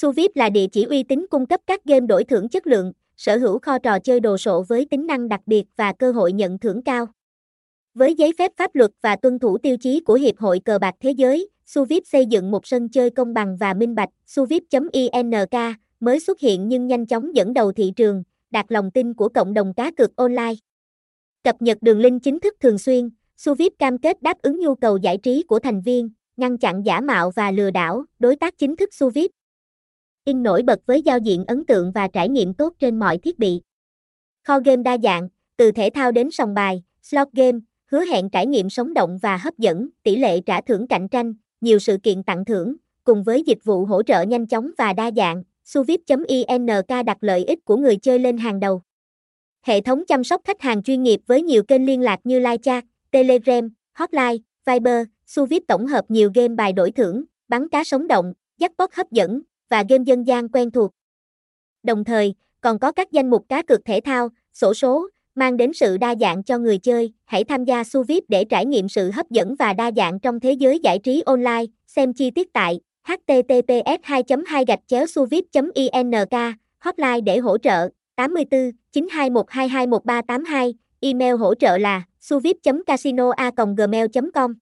Suvip là địa chỉ uy tín cung cấp các game đổi thưởng chất lượng, sở hữu kho trò chơi đồ sộ với tính năng đặc biệt và cơ hội nhận thưởng cao. Với giấy phép pháp luật và tuân thủ tiêu chí của Hiệp hội Cờ bạc Thế giới, Suvip xây dựng một sân chơi công bằng và minh bạch. Suvip.ink mới xuất hiện nhưng nhanh chóng dẫn đầu thị trường, đạt lòng tin của cộng đồng cá cược online. Cập nhật đường link chính thức thường xuyên, Suvip cam kết đáp ứng nhu cầu giải trí của thành viên, ngăn chặn giả mạo và lừa đảo, đối tác chính thức Suvip. In nổi bật với giao diện ấn tượng và trải nghiệm tốt trên mọi thiết bị. Kho game đa dạng, từ thể thao đến sòng bài, slot game, hứa hẹn trải nghiệm sống động và hấp dẫn, tỷ lệ trả thưởng cạnh tranh, nhiều sự kiện tặng thưởng, cùng với dịch vụ hỗ trợ nhanh chóng và đa dạng, suvip.ink đặt lợi ích của người chơi lên hàng đầu. Hệ thống chăm sóc khách hàng chuyên nghiệp với nhiều kênh liên lạc như live chat, Telegram, Hotline, Viber, Suvip tổng hợp nhiều game bài đổi thưởng, bắn cá sống động, jackpot hấp dẫn và game dân gian quen thuộc. Đồng thời, còn có các danh mục cá cược thể thao, sổ số, mang đến sự đa dạng cho người chơi. Hãy tham gia Suvip để trải nghiệm sự hấp dẫn và đa dạng trong thế giới giải trí online. Xem chi tiết tại https 2 2 gạch chéo suvip ink hotline để hỗ trợ 84 921 221 email hỗ trợ là suvip casino gmail com